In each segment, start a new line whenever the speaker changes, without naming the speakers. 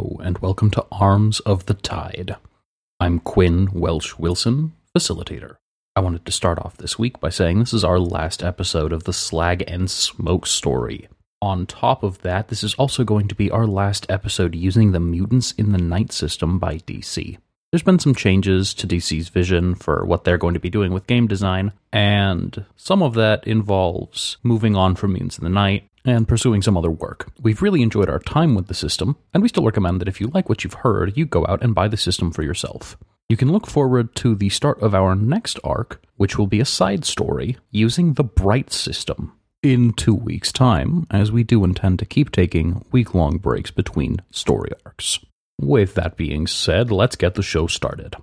And welcome to Arms of the Tide. I'm Quinn Welsh Wilson, facilitator. I wanted to start off this week by saying this is our last episode of the Slag and Smoke story. On top of that, this is also going to be our last episode using the Mutants in the Night system by DC. There's been some changes to DC's vision for what they're going to be doing with game design, and some of that involves moving on from Mutants in the Night and pursuing some other work. We've really enjoyed our time with the system, and we still recommend that if you like what you've heard, you go out and buy the system for yourself. You can look forward to the start of our next arc, which will be a side story using the Bright system in two weeks' time, as we do intend to keep taking week long breaks between story arcs. With that being said, let's get the show started.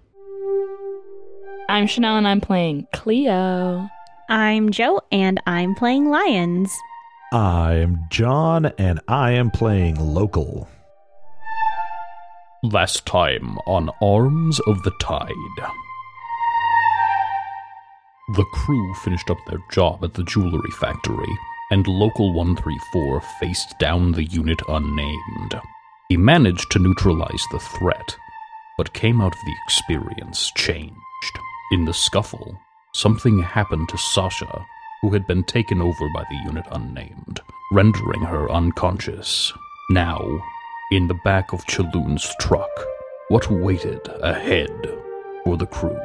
I'm Chanel and I'm playing Cleo.
I'm Joe and I'm playing Lions.
I'm John, and I am playing local.
Last time on Arms of the Tide. The crew finished up their job at the jewelry factory, and Local 134 faced down the unit unnamed. He managed to neutralize the threat, but came out of the experience changed. In the scuffle, something happened to Sasha who had been taken over by the unit unnamed, rendering her unconscious. Now, in the back of Chaloon's truck, what waited ahead for the crew?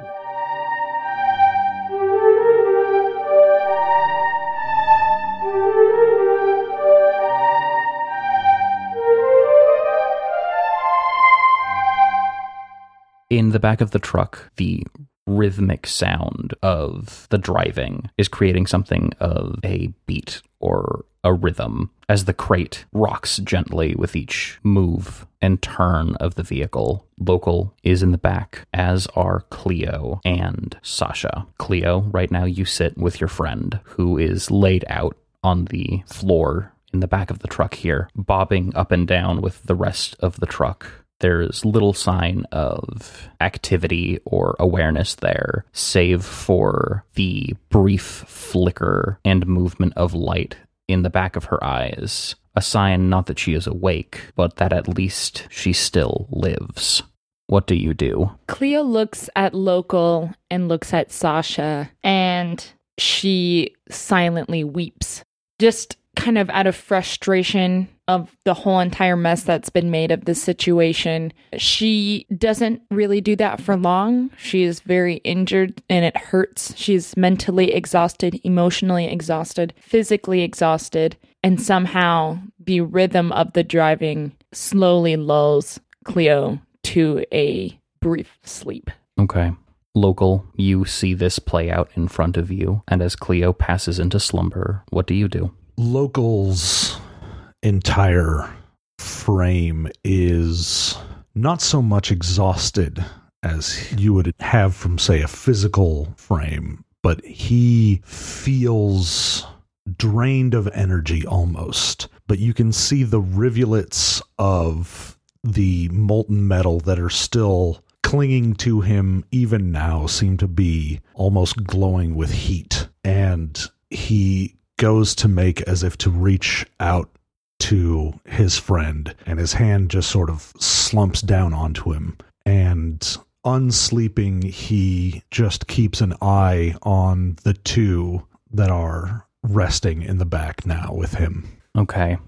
In the back of the truck, the rhythmic sound of the driving is creating something of a beat or a rhythm as the crate rocks gently with each move and turn of the vehicle. Local is in the back, as are Cleo and Sasha. Cleo, right now you sit with your friend who is laid out on the floor in the back of the truck here, bobbing up and down with the rest of the truck there's little sign of activity or awareness there, save for the brief flicker and movement of light in the back of her eyes. A sign not that she is awake, but that at least she still lives. What do you do?
Cleo looks at Local and looks at Sasha, and she silently weeps. Just kind of out of frustration of the whole entire mess that's been made of this situation. She doesn't really do that for long. She is very injured and it hurts. She's mentally exhausted, emotionally exhausted, physically exhausted, and somehow the rhythm of the driving slowly lulls Cleo to a brief sleep.
Okay. Local, you see this play out in front of you, and as Cleo passes into slumber, what do you do?
Local's entire frame is not so much exhausted as you would have from, say, a physical frame, but he feels drained of energy almost. But you can see the rivulets of the molten metal that are still clinging to him even now seem to be almost glowing with heat. And he goes to make as if to reach out to his friend, and his hand just sort of slumps down onto him. And unsleeping, he just keeps an eye on the two that are resting in the back now with him.
Okay.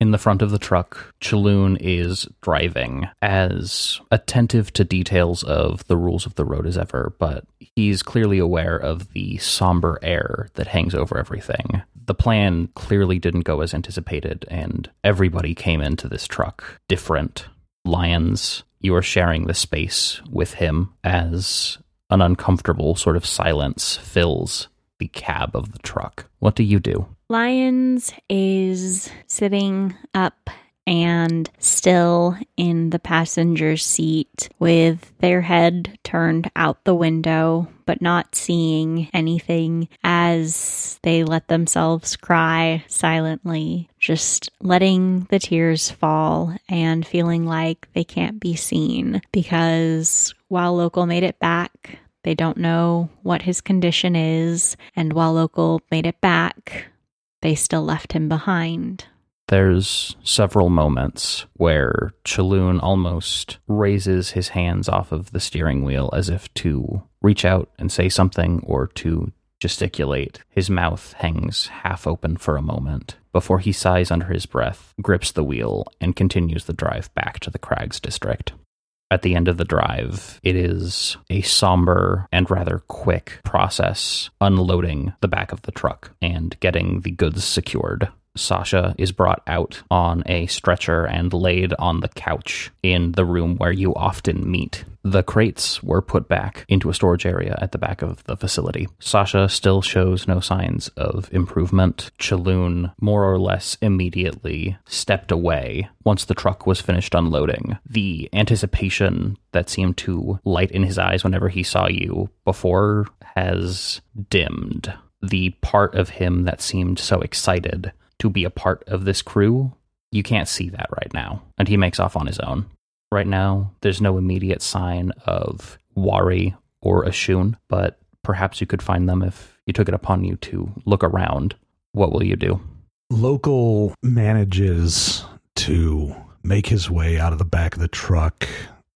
In the front of the truck, Chaloon is driving, as attentive to details of the rules of the road as ever, but he's clearly aware of the somber air that hangs over everything. The plan clearly didn't go as anticipated, and everybody came into this truck different. Lions, you are sharing the space with him as an uncomfortable sort of silence fills the cab of the truck. What do you do?
Lions is sitting up and still in the passenger seat with their head turned out the window, but not seeing anything as they let themselves cry silently, just letting the tears fall and feeling like they can't be seen because while local made it back, they don't know what his condition is, and while local made it back, they still left him behind.
There's several moments where Chaloon almost raises his hands off of the steering wheel as if to reach out and say something or to gesticulate. His mouth hangs half open for a moment before he sighs under his breath, grips the wheel, and continues the drive back to the Crags district. At the end of the drive, it is a somber and rather quick process unloading the back of the truck and getting the goods secured. Sasha is brought out on a stretcher and laid on the couch in the room where you often meet. The crates were put back into a storage area at the back of the facility. Sasha still shows no signs of improvement. Chaloon more or less immediately stepped away once the truck was finished unloading. The anticipation that seemed to light in his eyes whenever he saw you before has dimmed. The part of him that seemed so excited to be a part of this crew, you can't see that right now. And he makes off on his own. Right now, there's no immediate sign of Wari or Ashun, but perhaps you could find them if you took it upon you to look around. What will you do?
Local manages to make his way out of the back of the truck.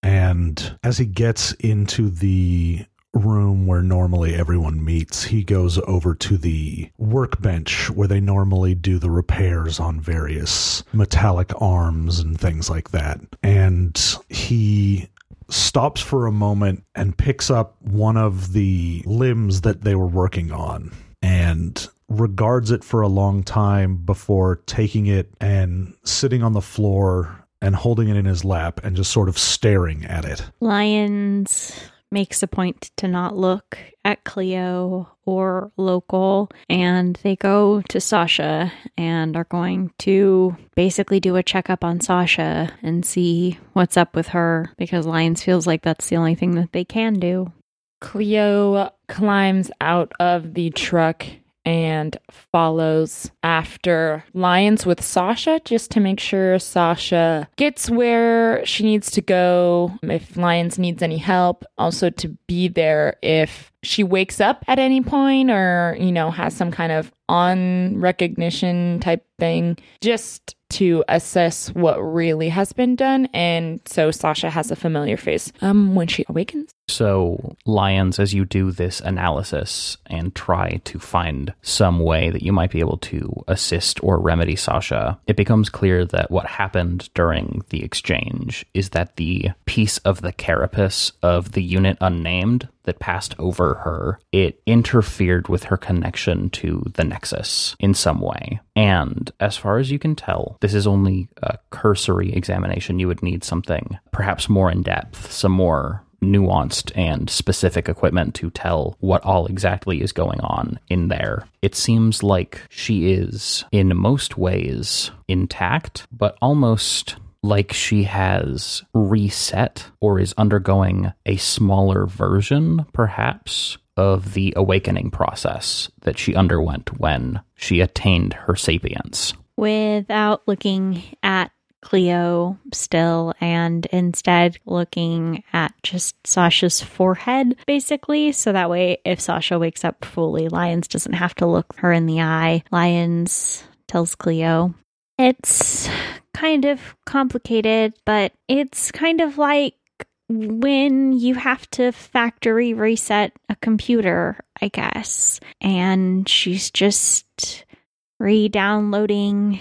And as he gets into the room where normally everyone meets, he goes over to the workbench where they normally do the repairs on various metallic arms and things like that. And he stops for a moment and picks up one of the limbs that they were working on and regards it for a long time before taking it and sitting on the floor and holding it in his lap and just sort of staring at it.
Lions makes a point to not look at Cleo or local, and they go to Sasha and are going to basically do a checkup on Sasha and see what's up with her because Lions feels like that's the only thing that they can do.
Cleo climbs out of the truck and follows after Lions with Sasha just to make sure Sasha gets where she needs to go. If Lions needs any help, also to be there if she wakes up at any point or, you know, has some kind of on recognition type thing, just to assess what really has been done. And so Sasha has a familiar face um, when she awakens.
So, Lions, as you do this analysis and try to find some way that you might be able to assist or remedy Sasha, it becomes clear that what happened during the exchange is that the piece of the carapace of the unit unnamed that passed over her, it interfered with her connection to the Nexus in some way. And as far as you can tell, this is only a cursory examination. You would need something perhaps more in depth, some more nuanced and specific equipment to tell what all exactly is going on in there. It seems like she is, in most ways, intact, but almost like she has reset or is undergoing a smaller version, perhaps, of the awakening process that she underwent when she attained her sapience.
Without looking at Cleo still and instead looking at just Sasha's forehead, basically. So that way, if Sasha wakes up fully, Lions doesn't have to look her in the eye. Lions tells Cleo, It's kind of complicated, but it's kind of like when you have to factory reset a computer, I guess. And she's just re downloading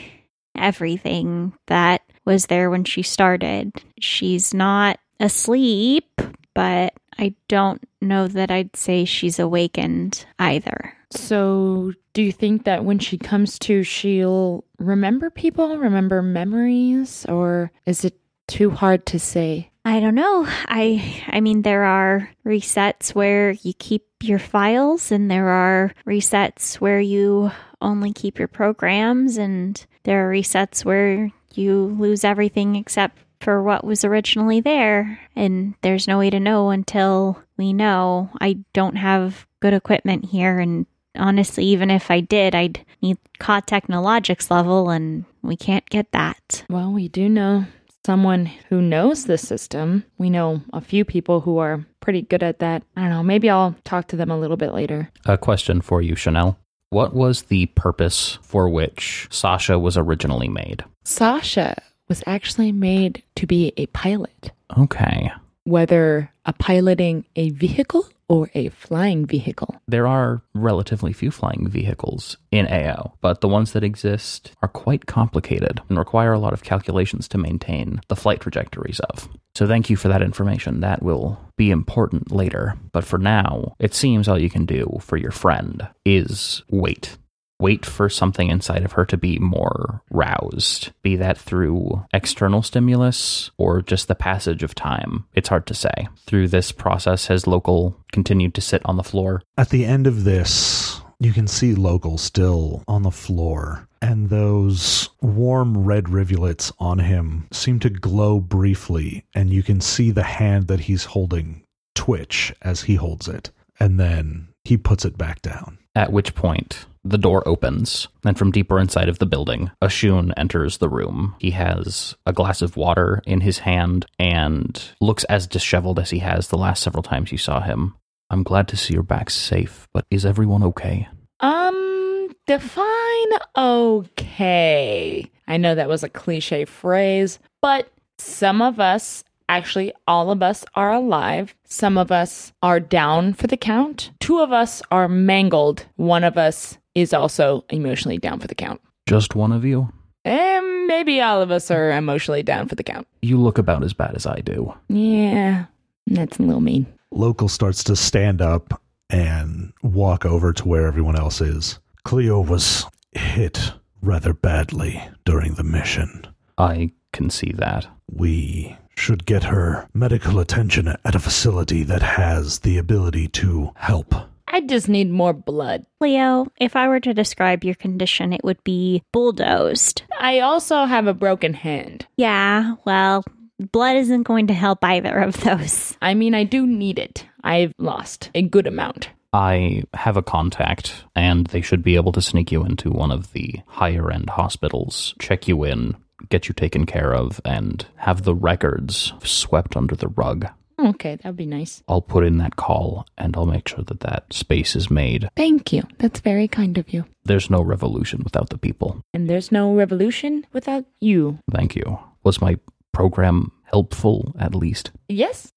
everything that was there when she started. She's not asleep, but I don't know that I'd say she's awakened either.
So, do you think that when she comes to, she'll remember people, remember memories, or is it too hard to say?
I don't know. I I mean there are resets where you keep your files and there are resets where you only keep your programs and there are resets where you lose everything except for what was originally there. And there's no way to know until we know. I don't have good equipment here. And honestly, even if I did, I'd need COD Technologics level, and we can't get that.
Well, we do know someone who knows the system. We know a few people who are pretty good at that. I don't know. Maybe I'll talk to them a little bit later.
A question for you, Chanel. What was the purpose for which Sasha was originally made?
Sasha was actually made to be a pilot,
Okay.
whether a piloting a vehicle or a flying vehicle.
There are relatively few flying vehicles in AO, but the ones that exist are quite complicated and require a lot of calculations to maintain the flight trajectories of. So thank you for that information. That will be important later. But for now, it seems all you can do for your friend is wait. Wait for something inside of her to be more roused, be that through external stimulus or just the passage of time. It's hard to say. Through this process, has Local continued to sit on the floor?
At the end of this, you can see Local still on the floor, and those warm red rivulets on him seem to glow briefly, and you can see the hand that he's holding twitch as he holds it, and then he puts it back down.
At which point, the door opens, and from deeper inside of the building, Ashun enters the room. He has a glass of water in his hand and looks as disheveled as he has the last several times you saw him. I'm glad to see you're back safe, but is everyone okay?
Um, define okay. I know that was a cliche phrase, but some of us, actually, all of us are alive. Some of us are down for the count. Two of us are mangled. One of us is also emotionally down for the count.
Just one of you?
And maybe all of us are emotionally down for the count.
You look about as bad as I do.
Yeah, that's a little mean.
Local starts to stand up and walk over to where everyone else is. Cleo was hit rather badly during the mission.
I can see that.
We should get her medical attention at a facility that has the ability to help.
I just need more blood.
Leo, if I were to describe your condition, it would be bulldozed.
I also have a broken hand.
Yeah, well, blood isn't going to help either of those.
I mean, I do need it. I've lost a good amount.
I have a contact, and they should be able to sneak you into one of the higher end hospitals, check you in, get you taken care of, and have the records swept under the rug.
Okay, that'd be nice.
I'll put in that call, and I'll make sure that that space is made.
Thank you. That's very kind of you.
There's no revolution without the people.
And there's no revolution without you.
Thank you. Was my program helpful, at least?
Yes?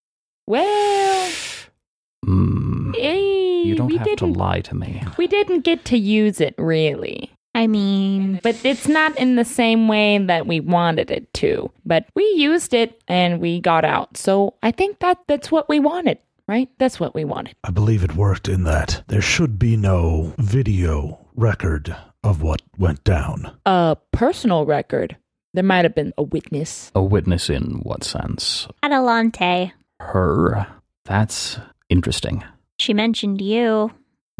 Well,
Mm,
eh,
you don't
we
have to
didn't,
lie to me.
We didn't get to use it really.
I mean,
But it's not in the same way that we wanted it to. But we used it and we got out. So I think that that's what we wanted, right? That's what we wanted.
I believe it worked in that there should be no video record of what went down.
A personal record. There might have been a witness.
A witness in what sense?
Adelante.
Her. That's interesting.
She mentioned you.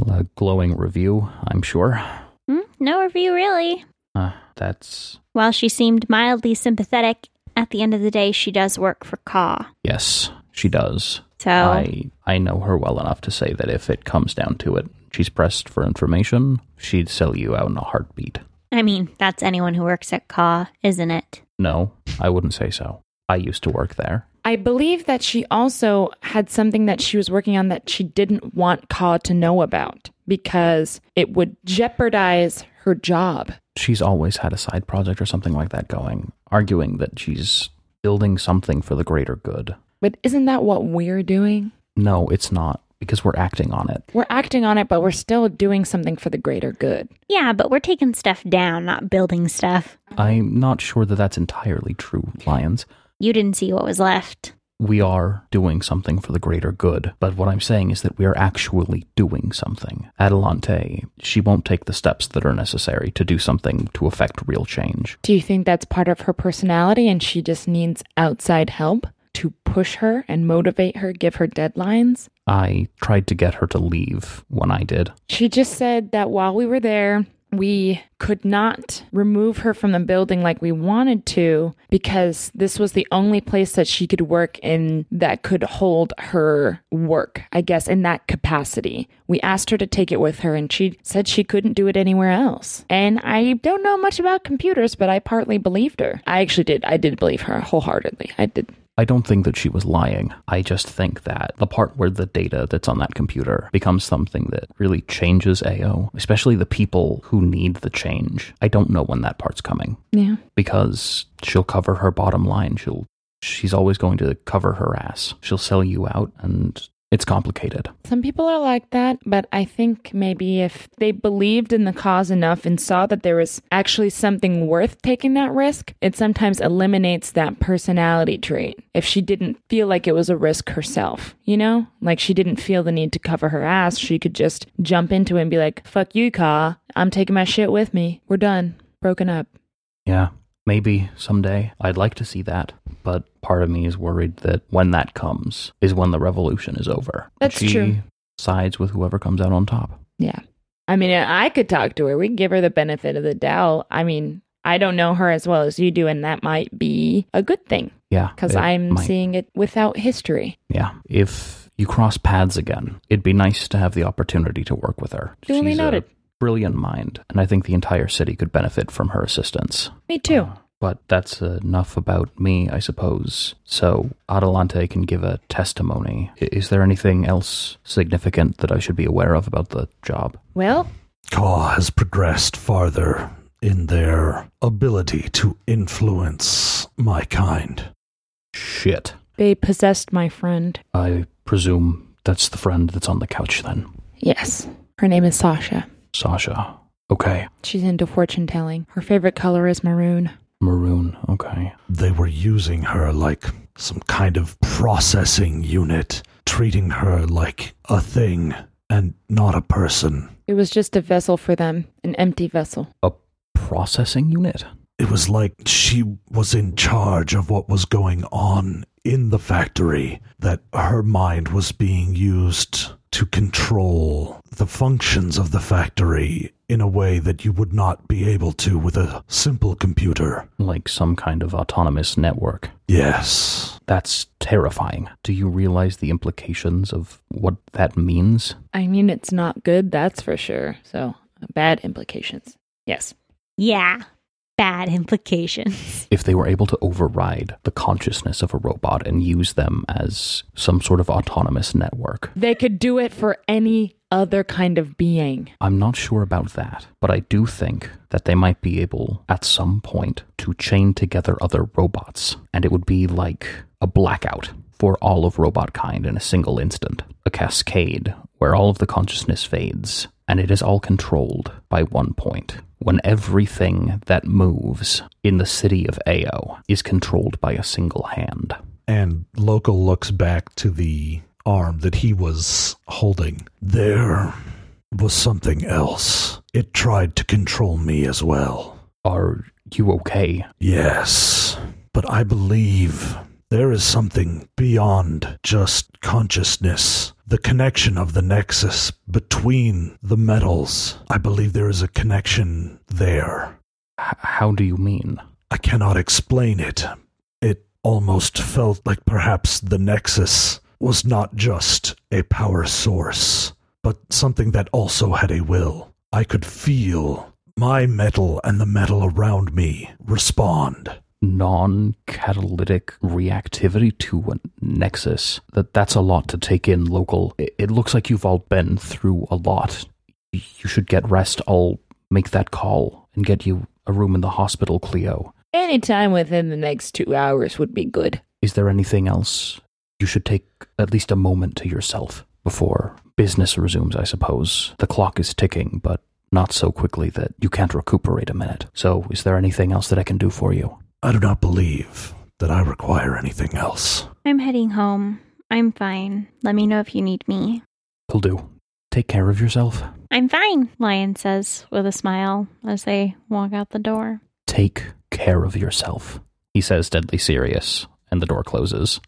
A glowing review, I'm sure.
Hmm? No review, really.
Uh, that's.
While she seemed mildly sympathetic, at the end of the day, she does work for Ka.
Yes, she does.
So,
I I know her well enough to say that if it comes down to it, she's pressed for information, she'd sell you out in a heartbeat.
I mean, that's anyone who works at Ka, isn't it?
No, I wouldn't say so. I used to work there.
I believe that she also had something that she was working on that she didn't want Ka to know about because it would jeopardize her job.
She's always had a side project or something like that going, arguing that she's building something for the greater good.
But isn't that what we're doing?
No, it's not, because we're acting on it.
We're acting on it, but we're still doing something for the greater good.
Yeah, but we're taking stuff down, not building stuff.
I'm not sure that that's entirely true, Lions.
You didn't see what was left.
We are doing something for the greater good, but what I'm saying is that we are actually doing something. Adelante, she won't take the steps that are necessary to do something to affect real change.
Do you think that's part of her personality and she just needs outside help to push her and motivate her, give her deadlines?
I tried to get her to leave when I did.
She just said that while we were there, we could not remove her from the building like we wanted to because this was the only place that she could work in that could hold her work, I guess, in that capacity. We asked her to take it with her and she said she couldn't do it anywhere else. And I don't know much about computers, but I partly believed her. I actually did. I did believe her wholeheartedly. I did.
I don't think that she was lying. I just think that the part where the data that's on that computer becomes something that really changes AO, especially the people who need the change. I don't know when that part's coming
Yeah.
because she'll cover her bottom line. She'll she's always going to cover her ass. She'll sell you out and it's complicated.
Some people are like that, but I think maybe if they believed in the cause enough and saw that there was actually something worth taking that risk, it sometimes eliminates that personality trait. If she didn't feel like it was a risk herself, you know? Like she didn't feel the need to cover her ass, she could just jump into it and be like, fuck you, Ka. I'm taking my shit with me. We're done. Broken up.
Yeah, maybe someday I'd like to see that, but part of me is worried that when that comes is when the revolution is over.
That's
she
true.
Sides with whoever comes out on top.
Yeah. I mean, I could talk to her. We can give her the benefit of the doubt. I mean, I don't know her as well as you do, and that might be a good thing
Yeah,
because I'm
might.
seeing it without history.
Yeah, if you cross paths again, it'd be nice to have the opportunity to work with her.
Duly
She's
noted.
a brilliant mind, and I think the entire city could benefit from her assistance.
Me too.
Uh, but that's enough about me, I suppose. So Adelante can give a testimony. I- Is there anything else significant that I should be aware of about the job?
Well,
Ka has progressed farther in their ability to influence my kind.
Shit.
they possessed my friend.
I presume that's the friend that's on the couch then.
Yes. Her name is Sasha.
Sasha. Okay.
She's into fortune telling. Her favorite color is maroon.
Maroon. Okay.
They were using her like some kind of processing unit, treating her like a thing and not a person.
It was just a vessel for them, an empty vessel.
A processing unit?
It was like she was in charge of what was going on in the factory, that her mind was being used to control the functions of the factory in a way that you would not be able to with a simple computer.
Like some kind of autonomous network.
Yes.
That's terrifying. Do you realize the implications of what that means?
I mean, it's not good, that's for sure. So, bad implications. Yes.
Yeah, bad implications.
If they were able to override the consciousness of a robot and use them as some sort of autonomous network,
They could do it for any other kind of being.
I'm not sure about that, but I do think that they might be able at some point to chain together other robots, and it would be like a blackout for all of robot kind in a single instant, a cascade where all of the consciousness fades, and it is all controlled by one point. When everything that moves in the city of Ao is controlled by a single hand.
And Local looks back to the arm that he was holding. There was something else. It tried to control me as well.
Are you okay?
Yes, but I believe there is something beyond just consciousness. The connection of the nexus between the metals. I believe there is a connection there.
H- how do you mean?
I cannot explain it. It almost felt like perhaps the Nexus was not just a power source, but something that also had a will. I could feel my metal and the metal around me respond.
Non-catalytic reactivity to a nexus that that's a lot to take in local. It, it looks like you've all been through a lot. You should get rest. I'll make that call and get you a room in the hospital cleo.
Any time within the next two hours would be good.
is there anything else you should take at least a moment to yourself before business resumes i suppose? The clock is ticking but not so quickly that you can't recuperate a minute. So is there anything else that i can do for you
I do not believe that I require anything else.
I'm heading home. I'm fine. Let me know if you need me.
will do take care of yourself
I'm fine, Lion says with a smile as they walk out the door.
Take care of yourself, he says, deadly serious, and the door closes.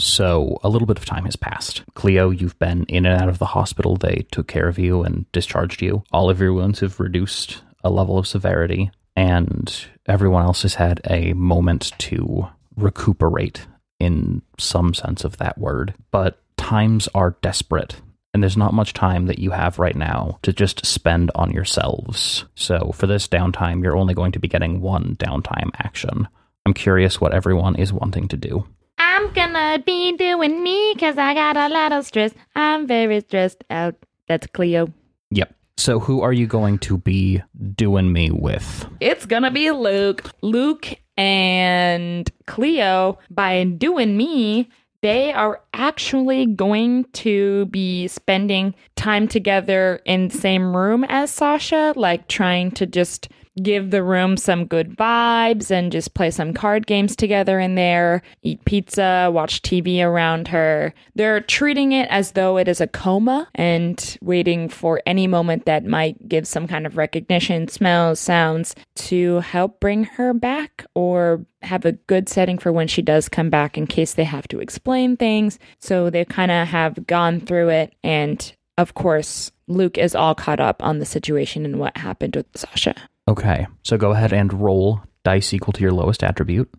So, a little bit of time has passed. Cleo, you've been in and out of the hospital. They took care of you and discharged you. All of your wounds have reduced a level of severity, and everyone else has had a moment to recuperate in some sense of that word. But times are desperate, and there's not much time that you have right now to just spend on yourselves. So, for this downtime, you're only going to be getting one downtime action. I'm curious what everyone is wanting to do.
I'm gonna be doing me because I got a lot of stress. I'm very stressed out. That's Cleo.
Yep. So who are you going to be doing me with?
It's gonna be Luke. Luke and Cleo, by doing me, they are actually going to be spending time together in the same room as Sasha, like trying to just give the room some good vibes and just play some card games together in there, eat pizza, watch TV around her. They're treating it as though it is a coma and waiting for any moment that might give some kind of recognition, smells, sounds to help bring her back or have a good setting for when she does come back in case they have to explain things. So they kind of have gone through it and of course, Luke is all caught up on the situation and what happened with Sasha.
Okay. So go ahead and roll dice equal to your lowest attribute.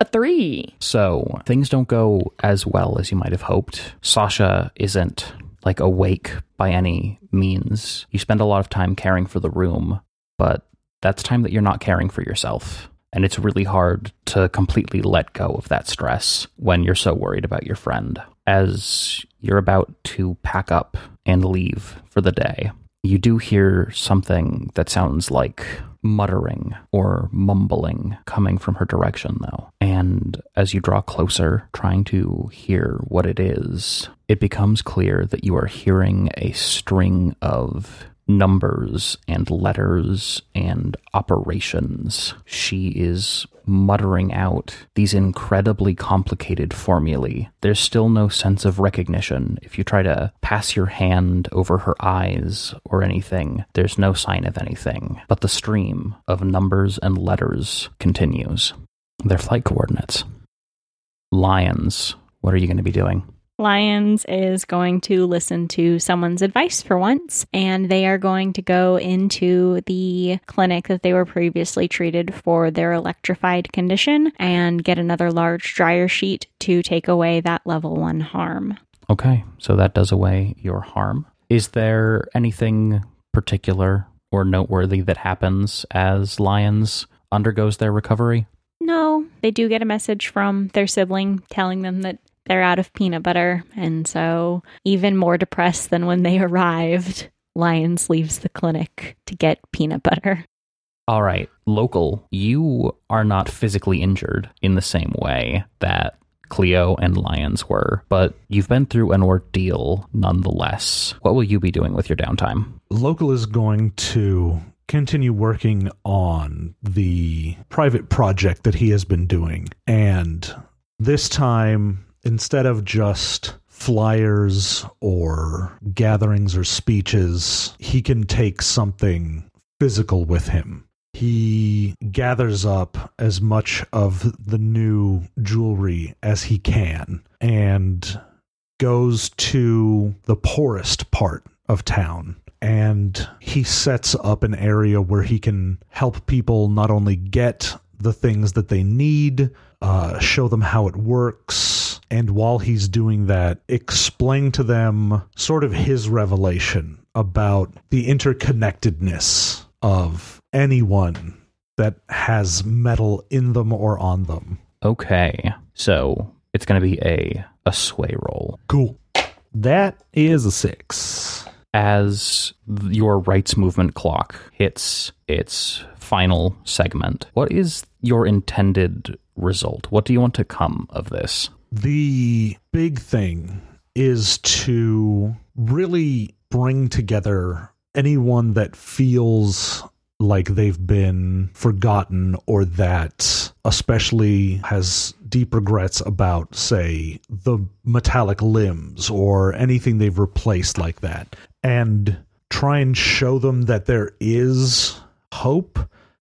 A three.
So things don't go as well as you might have hoped. Sasha isn't like awake by any means. You spend a lot of time caring for the room, but that's time that you're not caring for yourself. And it's really hard to completely let go of that stress when you're so worried about your friend. As you're about to pack up and leave for the day, you do hear something that sounds like muttering or mumbling coming from her direction, though. And as you draw closer, trying to hear what it is, it becomes clear that you are hearing a string of numbers and letters and operations. She is muttering out these incredibly complicated formulae. There's still no sense of recognition. If you try to pass your hand over her eyes or anything, there's no sign of anything. But the stream of numbers and letters continues. Their flight coordinates. Lions, what are you going to be doing?
Lions is going to listen to someone's advice for once, and they are going to go into the clinic that they were previously treated for their electrified condition and get another large dryer sheet to take away that level one harm.
Okay, so that does away your harm. Is there anything particular or noteworthy that happens as Lions undergoes their recovery?
No, they do get a message from their sibling telling them that they're out of peanut butter. And so, even more depressed than when they arrived, Lions leaves the clinic to get peanut butter.
All right, local, you are not physically injured in the same way that Cleo and Lions were, but you've been through an ordeal nonetheless. What will you be doing with your downtime?
Local is going to continue working on the private project that he has been doing. And this time, instead of just flyers or gatherings or speeches, he can take something physical with him. He gathers up as much of the new jewelry as he can and goes to the poorest part of town. And he sets up an area where he can help people not only get the things that they need, uh, show them how it works, and while he's doing that, explain to them sort of his revelation about the interconnectedness of anyone that has metal in them or on them.
Okay, so it's going to be a a sway roll.
Cool. That is a six.
As your rights movement clock hits its final segment, what is your intended result? What do you want to come of this?
The big thing is to really bring together anyone that feels like they've been forgotten or that especially has deep regrets about say the metallic limbs or anything they've replaced like that and try and show them that there is hope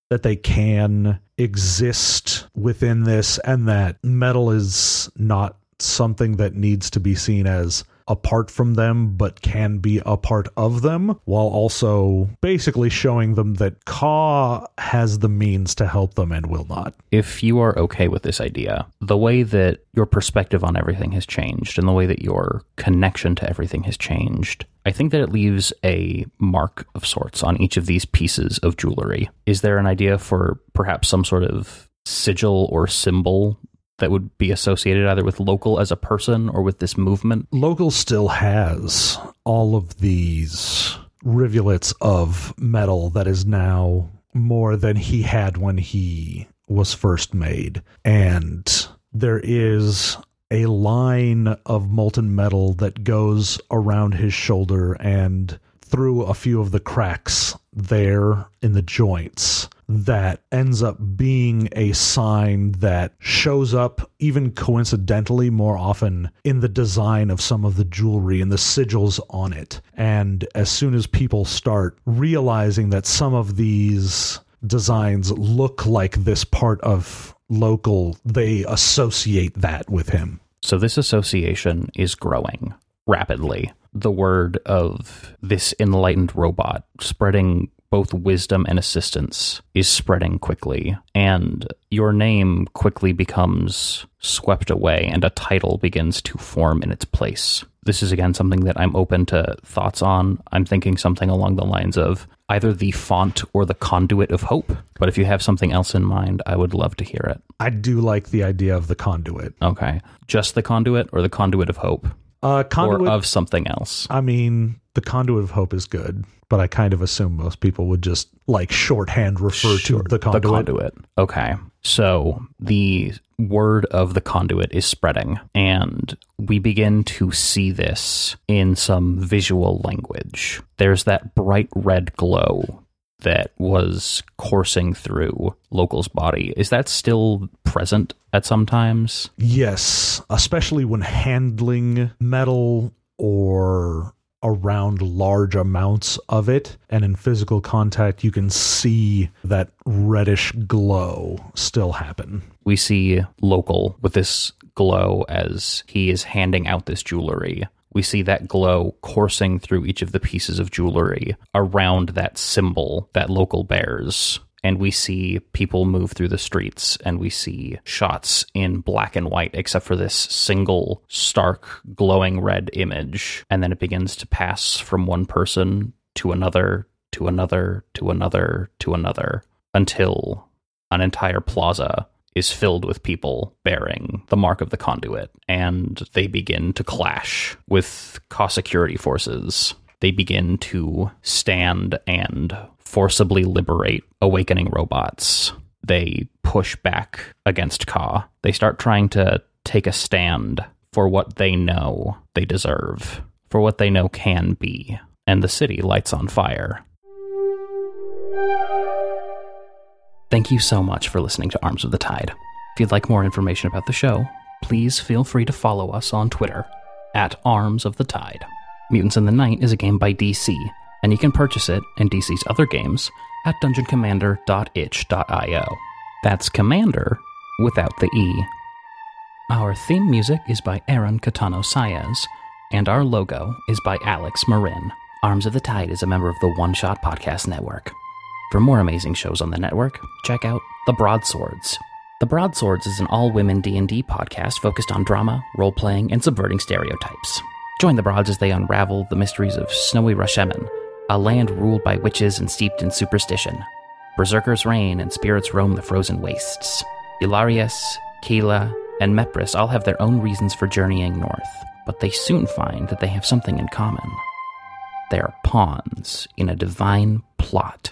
that they can exist within this and that metal is not something that needs to be seen as apart from them but can be a part of them while also basically showing them that Ka has the means to help them and will not.
If you are okay with this idea, the way that your perspective on everything has changed and the way that your connection to everything has changed, I think that it leaves a mark of sorts on each of these pieces of jewelry. Is there an idea for perhaps some sort of sigil or symbol that would be associated either with local as a person or with this movement?
Local still has all of these rivulets of metal that is now more than he had when he was first made. And there is a line of molten metal that goes around his shoulder and through a few of the cracks there in the joints that ends up being a sign that shows up even coincidentally more often in the design of some of the jewelry and the sigils on it. And as soon as people start realizing that some of these designs look like this part of local, they associate that with him.
So this association is growing rapidly. The word of this enlightened robot spreading both wisdom and assistance is spreading quickly, and your name quickly becomes swept away, and a title begins to form in its place. This is again something that I'm open to thoughts on. I'm thinking something along the lines of either the font or the conduit of hope. But if you have something else in mind, I would love to hear it.
I do like the idea of the conduit.
Okay. Just the conduit or the conduit of hope?
Uh, conduit
or of something else?
I mean, the conduit of hope is good, but I kind of assume most people would just like shorthand refer to the conduit.
The conduit. Okay. So the word of the conduit is spreading, and we begin to see this in some visual language. There's that bright red glow that was coursing through Local's body. Is that still present at some times?
Yes, especially when handling metal or around large amounts of it and in physical contact you can see that reddish glow still happen
We see Local with this glow as he is handing out this jewelry. We see that glow coursing through each of the pieces of jewelry around that symbol that Local bears. And we see people move through the streets, and we see shots in black and white, except for this single stark, glowing red image. And then it begins to pass from one person to another, to another, to another, to another, until an entire plaza is filled with people bearing the mark of the conduit, and they begin to clash with Ka security forces. They begin to stand and forcibly liberate awakening robots. They push back against Ka. They start trying to take a stand for what they know they deserve, for what they know can be, and the city lights on fire. Thank you so much for listening to Arms of the Tide. If you'd like more information about the show, please feel free to follow us on Twitter at Arms of the Tide. Mutants in the Night is a game by DC, and you can purchase it and DC's other games at dungeoncommander.itch.io. That's Commander without the E. Our theme music is by Aaron Catano Saez, and our logo is by Alex Marin. Arms of the Tide is a member of the One Shot Podcast Network. For more amazing shows on the network, check out The Broadswords. The Broadswords is an all-women D&D podcast focused on drama, role-playing, and subverting stereotypes. Join the Broads as they unravel the mysteries of snowy Rashemen, a land ruled by witches and steeped in superstition. Berserkers reign and spirits roam the frozen wastes. Ilarius, Keela, and Mepris all have their own reasons for journeying north, but they soon find that they have something in common. They are pawns in a divine plot.